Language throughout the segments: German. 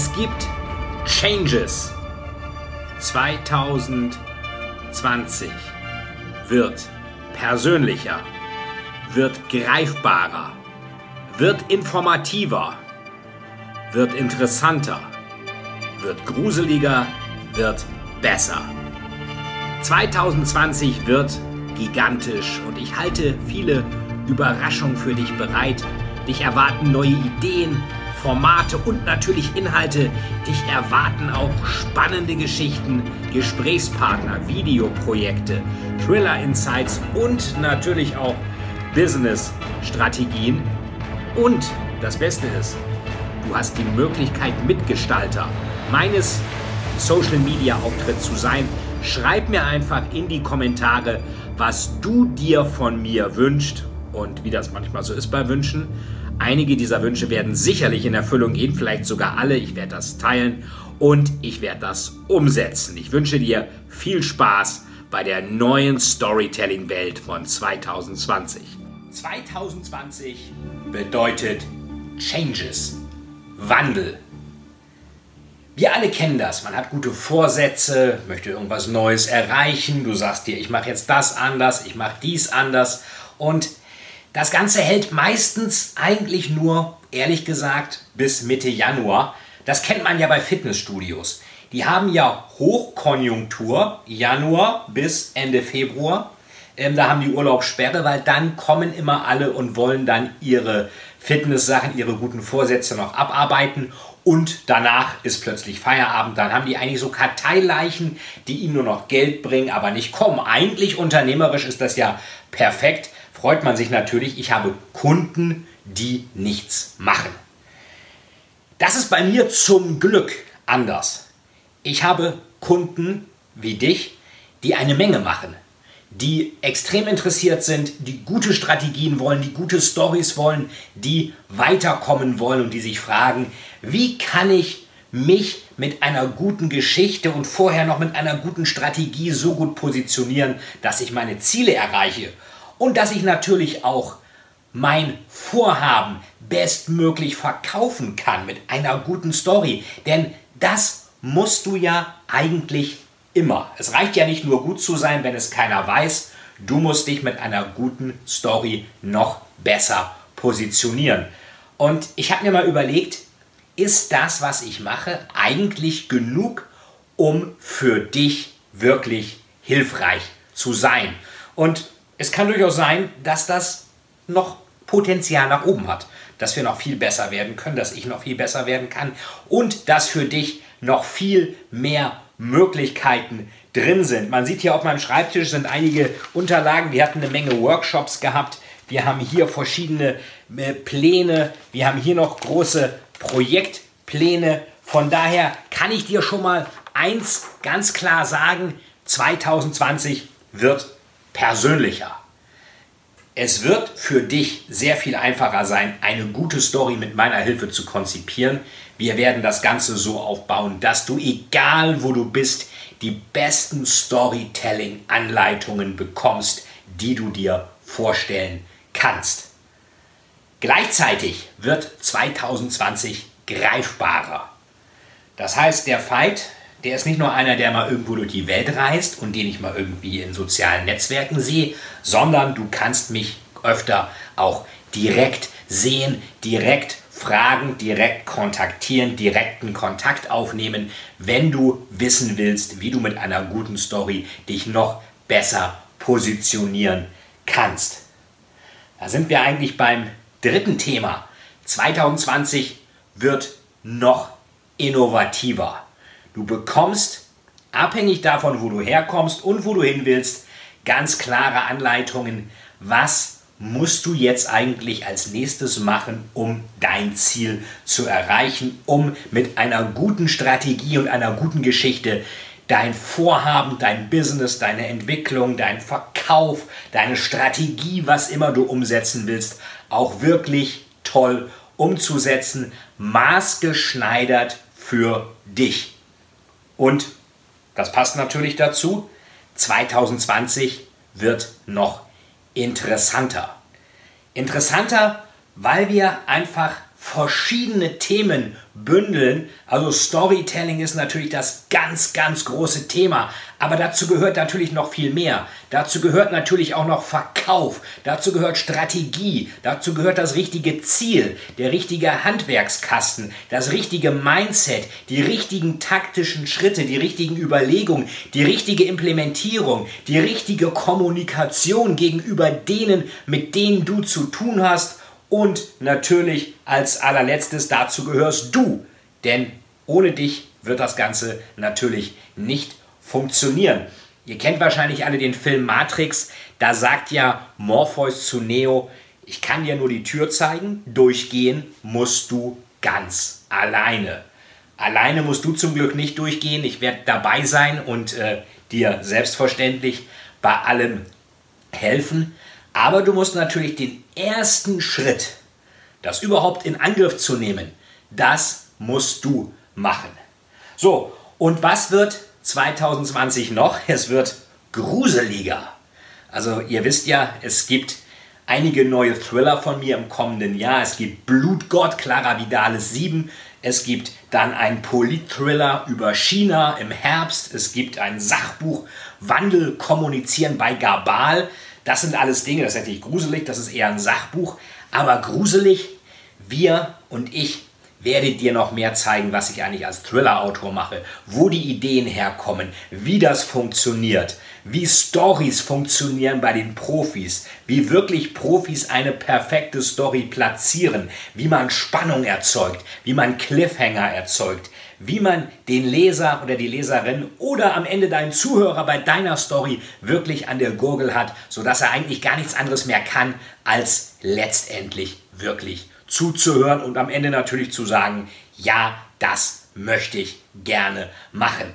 Es gibt Changes. 2020 wird persönlicher, wird greifbarer, wird informativer, wird interessanter, wird gruseliger, wird besser. 2020 wird gigantisch und ich halte viele Überraschungen für dich bereit. Dich erwarten neue Ideen, Formate und natürlich Inhalte. Dich erwarten auch spannende Geschichten, Gesprächspartner, Videoprojekte, Thriller-Insights und natürlich auch Business-Strategien. Und das Beste ist, du hast die Möglichkeit, Mitgestalter meines Social-Media-Auftritts zu sein. Schreib mir einfach in die Kommentare, was du dir von mir wünscht und wie das manchmal so ist bei Wünschen. Einige dieser Wünsche werden sicherlich in Erfüllung gehen, vielleicht sogar alle. Ich werde das teilen und ich werde das umsetzen. Ich wünsche dir viel Spaß bei der neuen Storytelling-Welt von 2020. 2020 bedeutet Changes, Wandel. Wir alle kennen das. Man hat gute Vorsätze, möchte irgendwas Neues erreichen. Du sagst dir, ich mache jetzt das anders, ich mache dies anders. Und das Ganze hält meistens eigentlich nur, ehrlich gesagt, bis Mitte Januar. Das kennt man ja bei Fitnessstudios. Die haben ja Hochkonjunktur, Januar bis Ende Februar. Ähm, da haben die Urlaubssperre, weil dann kommen immer alle und wollen dann ihre Fitnesssachen, ihre guten Vorsätze noch abarbeiten. Und danach ist plötzlich Feierabend. Dann haben die eigentlich so Karteileichen, die ihnen nur noch Geld bringen, aber nicht kommen. Eigentlich unternehmerisch ist das ja perfekt freut man sich natürlich, ich habe Kunden, die nichts machen. Das ist bei mir zum Glück anders. Ich habe Kunden wie dich, die eine Menge machen, die extrem interessiert sind, die gute Strategien wollen, die gute Stories wollen, die weiterkommen wollen und die sich fragen, wie kann ich mich mit einer guten Geschichte und vorher noch mit einer guten Strategie so gut positionieren, dass ich meine Ziele erreiche und dass ich natürlich auch mein Vorhaben bestmöglich verkaufen kann mit einer guten Story. Denn das musst du ja eigentlich immer. Es reicht ja nicht nur gut zu sein, wenn es keiner weiß. Du musst dich mit einer guten Story noch besser positionieren. Und ich habe mir mal überlegt, ist das, was ich mache, eigentlich genug, um für dich wirklich hilfreich zu sein? Und es kann durchaus sein, dass das noch Potenzial nach oben hat, dass wir noch viel besser werden können, dass ich noch viel besser werden kann und dass für dich noch viel mehr Möglichkeiten drin sind. Man sieht hier auf meinem Schreibtisch sind einige Unterlagen, wir hatten eine Menge Workshops gehabt, wir haben hier verschiedene äh, Pläne, wir haben hier noch große Projektpläne. Von daher kann ich dir schon mal eins ganz klar sagen, 2020 wird persönlicher. Es wird für dich sehr viel einfacher sein, eine gute Story mit meiner Hilfe zu konzipieren. Wir werden das Ganze so aufbauen, dass du, egal wo du bist, die besten Storytelling-Anleitungen bekommst, die du dir vorstellen kannst. Gleichzeitig wird 2020 greifbarer. Das heißt, der Fight der ist nicht nur einer, der mal irgendwo durch die Welt reist und den ich mal irgendwie in sozialen Netzwerken sehe, sondern du kannst mich öfter auch direkt sehen, direkt fragen, direkt kontaktieren, direkten Kontakt aufnehmen, wenn du wissen willst, wie du mit einer guten Story dich noch besser positionieren kannst. Da sind wir eigentlich beim dritten Thema. 2020 wird noch innovativer. Du bekommst, abhängig davon, wo du herkommst und wo du hin willst, ganz klare Anleitungen, was musst du jetzt eigentlich als nächstes machen, um dein Ziel zu erreichen, um mit einer guten Strategie und einer guten Geschichte dein Vorhaben, dein Business, deine Entwicklung, dein Verkauf, deine Strategie, was immer du umsetzen willst, auch wirklich toll umzusetzen, maßgeschneidert für dich. Und das passt natürlich dazu, 2020 wird noch interessanter. Interessanter, weil wir einfach verschiedene Themen bündeln. Also Storytelling ist natürlich das ganz, ganz große Thema. Aber dazu gehört natürlich noch viel mehr. Dazu gehört natürlich auch noch Verkauf. Dazu gehört Strategie. Dazu gehört das richtige Ziel, der richtige Handwerkskasten, das richtige Mindset, die richtigen taktischen Schritte, die richtigen Überlegungen, die richtige Implementierung, die richtige Kommunikation gegenüber denen, mit denen du zu tun hast und natürlich als allerletztes dazu gehörst du, denn ohne dich wird das Ganze natürlich nicht funktionieren. Ihr kennt wahrscheinlich alle den Film Matrix, da sagt ja Morpheus zu Neo, ich kann dir nur die Tür zeigen, durchgehen musst du ganz alleine. Alleine musst du zum Glück nicht durchgehen, ich werde dabei sein und äh, dir selbstverständlich bei allem helfen. Aber du musst natürlich den ersten Schritt, das überhaupt in Angriff zu nehmen, das musst du machen. So, und was wird 2020 noch? Es wird gruseliger. Also ihr wisst ja, es gibt einige neue Thriller von mir im kommenden Jahr. Es gibt Blutgott, Clara Vidales 7. Es gibt dann ein Politthriller über China im Herbst. Es gibt ein Sachbuch Wandel kommunizieren bei Gabal. Das sind alles Dinge, das ist natürlich gruselig, das ist eher ein Sachbuch, aber gruselig, wir und ich werde dir noch mehr zeigen, was ich eigentlich als Thriller-Autor mache, wo die Ideen herkommen, wie das funktioniert, wie Stories funktionieren bei den Profis, wie wirklich Profis eine perfekte Story platzieren, wie man Spannung erzeugt, wie man Cliffhanger erzeugt, wie man den Leser oder die Leserin oder am Ende deinen Zuhörer bei deiner Story wirklich an der Gurgel hat, sodass er eigentlich gar nichts anderes mehr kann, als letztendlich wirklich zuzuhören und am Ende natürlich zu sagen, ja, das möchte ich gerne machen.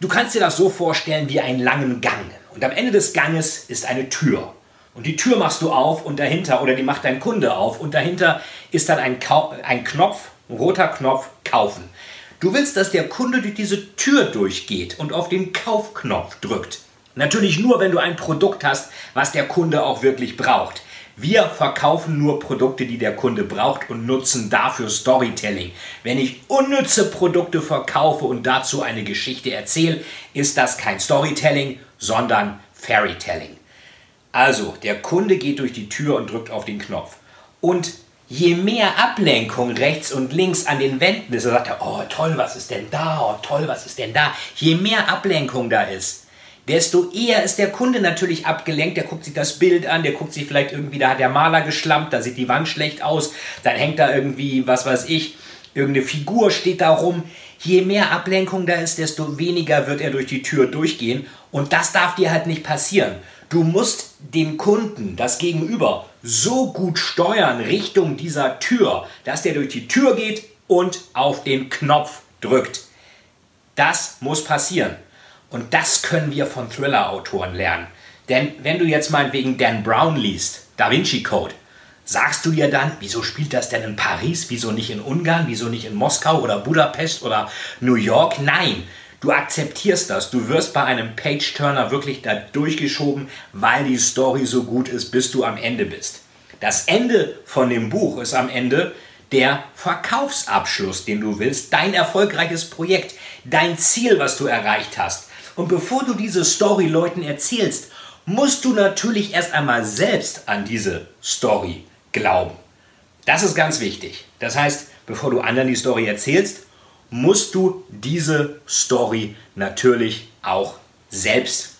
Du kannst dir das so vorstellen wie einen langen Gang. Und am Ende des Ganges ist eine Tür. Und die Tür machst du auf und dahinter, oder die macht dein Kunde auf, und dahinter ist dann ein, Kau ein Knopf, ein roter Knopf, kaufen. Du willst, dass der Kunde durch diese Tür durchgeht und auf den Kaufknopf drückt. Natürlich nur, wenn du ein Produkt hast, was der Kunde auch wirklich braucht. Wir verkaufen nur Produkte, die der Kunde braucht und nutzen dafür Storytelling. Wenn ich unnütze Produkte verkaufe und dazu eine Geschichte erzähle, ist das kein Storytelling, sondern Fairytelling. Also, der Kunde geht durch die Tür und drückt auf den Knopf. Und je mehr Ablenkung rechts und links an den Wänden ist, er sagt er, oh toll, was ist denn da? Oh toll, was ist denn da? Je mehr Ablenkung da ist, desto eher ist der Kunde natürlich abgelenkt. Der guckt sich das Bild an, der guckt sich vielleicht irgendwie, da hat der Maler geschlampt, da sieht die Wand schlecht aus, dann hängt da irgendwie, was weiß ich, irgendeine Figur steht da rum. Je mehr Ablenkung da ist, desto weniger wird er durch die Tür durchgehen. Und das darf dir halt nicht passieren. Du musst den Kunden, das Gegenüber, so gut steuern Richtung dieser Tür, dass der durch die Tür geht und auf den Knopf drückt. Das muss passieren. Und das können wir von Thriller-Autoren lernen. Denn wenn du jetzt meinetwegen Dan Brown liest, Da Vinci Code, sagst du dir dann, wieso spielt das denn in Paris, wieso nicht in Ungarn, wieso nicht in Moskau oder Budapest oder New York? Nein, Du akzeptierst das. Du wirst bei einem Page-Turner wirklich da durchgeschoben, weil die Story so gut ist, bis du am Ende bist. Das Ende von dem Buch ist am Ende der Verkaufsabschluss, den du willst, dein erfolgreiches Projekt, dein Ziel, was du erreicht hast. Und bevor du diese Story Leuten erzählst, musst du natürlich erst einmal selbst an diese Story glauben. Das ist ganz wichtig. Das heißt, bevor du anderen die Story erzählst, musst du diese Story natürlich auch selbst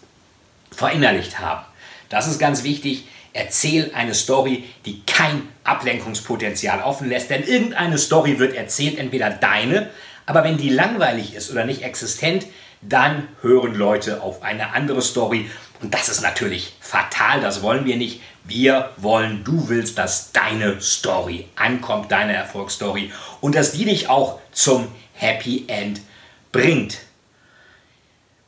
verinnerlicht haben. Das ist ganz wichtig. Erzähl eine Story, die kein Ablenkungspotenzial offen lässt, denn irgendeine Story wird erzählt, entweder deine, Aber wenn die langweilig ist oder nicht existent, dann hören Leute auf eine andere Story. Und das ist natürlich fatal, das wollen wir nicht. Wir wollen, du willst, dass deine Story ankommt, deine Erfolgsstory und dass die dich auch zum Happy End bringt.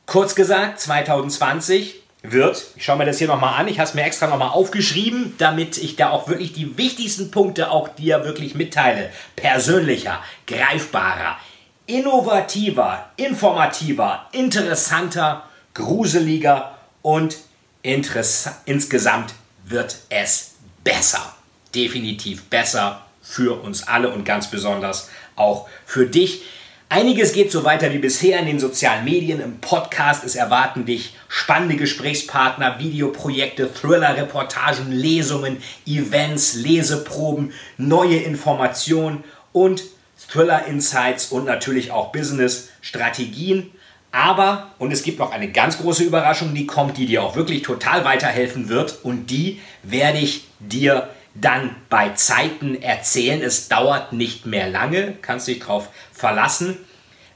Kurz gesagt, 2020 wird, ich schaue mir das hier nochmal an, ich habe es mir extra nochmal aufgeschrieben, damit ich da auch wirklich die wichtigsten Punkte auch dir wirklich mitteile. Persönlicher, greifbarer, innovativer, informativer, interessanter, gruseliger und insgesamt wird es besser. Definitiv besser für uns alle und ganz besonders auch für dich. Einiges geht so weiter wie bisher in den sozialen Medien, im Podcast. Es erwarten dich spannende Gesprächspartner, Videoprojekte, Thriller, Reportagen, Lesungen, Events, Leseproben, neue Informationen und Thriller Insights und natürlich auch Business Strategien. Aber, und es gibt noch eine ganz große Überraschung, die kommt, die dir auch wirklich total weiterhelfen wird und die werde ich dir dann bei Zeiten erzählen. Es dauert nicht mehr lange, kannst dich darauf verlassen.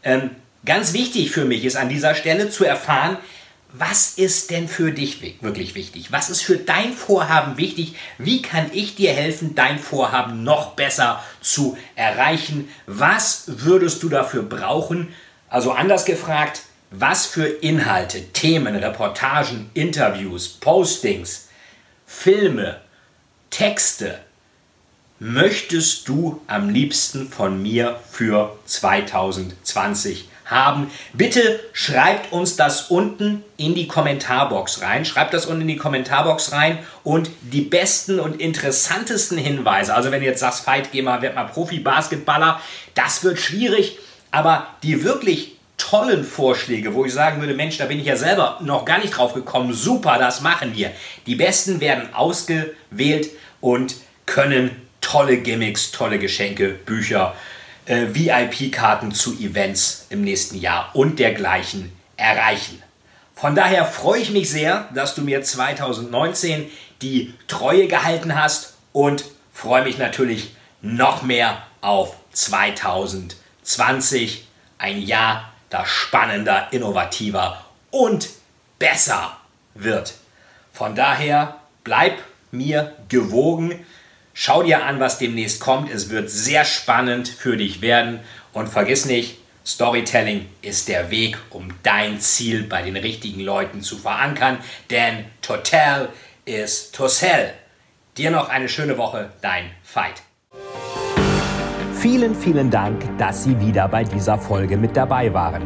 Ähm, ganz wichtig für mich ist an dieser Stelle zu erfahren, was ist denn für dich wirklich wichtig? Was ist für dein Vorhaben wichtig? Wie kann ich dir helfen, dein Vorhaben noch besser zu erreichen? Was würdest du dafür brauchen? Also anders gefragt, was für Inhalte, Themen, Reportagen, Interviews, Postings, Filme, Texte möchtest du am liebsten von mir für 2020 haben? Bitte schreibt uns das unten in die Kommentarbox rein. Schreibt das unten in die Kommentarbox rein und die besten und interessantesten Hinweise. Also wenn du jetzt sagst, Fight, geh mal, werd mal Profi-Basketballer, das wird schwierig, aber die wirklich tollen Vorschläge, wo ich sagen würde, Mensch, da bin ich ja selber noch gar nicht drauf gekommen, super, das machen wir. Die besten werden ausgewählt und können tolle Gimmicks, tolle Geschenke, Bücher, äh, VIP-Karten zu Events im nächsten Jahr und dergleichen erreichen. Von daher freue ich mich sehr, dass du mir 2019 die Treue gehalten hast und freue mich natürlich noch mehr auf 2020, ein Jahr, das spannender, innovativer und besser wird. Von daher bleib mir gewogen. Schau dir an, was demnächst kommt. Es wird sehr spannend für dich werden. Und vergiss nicht, Storytelling ist der Weg, um dein Ziel bei den richtigen Leuten zu verankern. Denn Total ist to sell. Dir noch eine schöne Woche, dein Fight. Vielen, vielen Dank, dass Sie wieder bei dieser Folge mit dabei waren.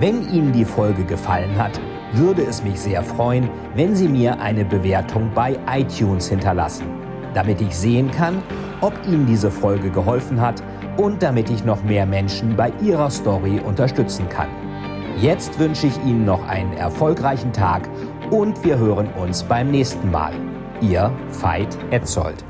Wenn Ihnen die Folge gefallen hat, würde es mich sehr freuen, wenn Sie mir eine Bewertung bei iTunes hinterlassen, damit ich sehen kann, ob Ihnen diese Folge geholfen hat und damit ich noch mehr Menschen bei ihrer Story unterstützen kann. Jetzt wünsche ich Ihnen noch einen erfolgreichen Tag und wir hören uns beim nächsten Mal. Ihr Veit Etzold.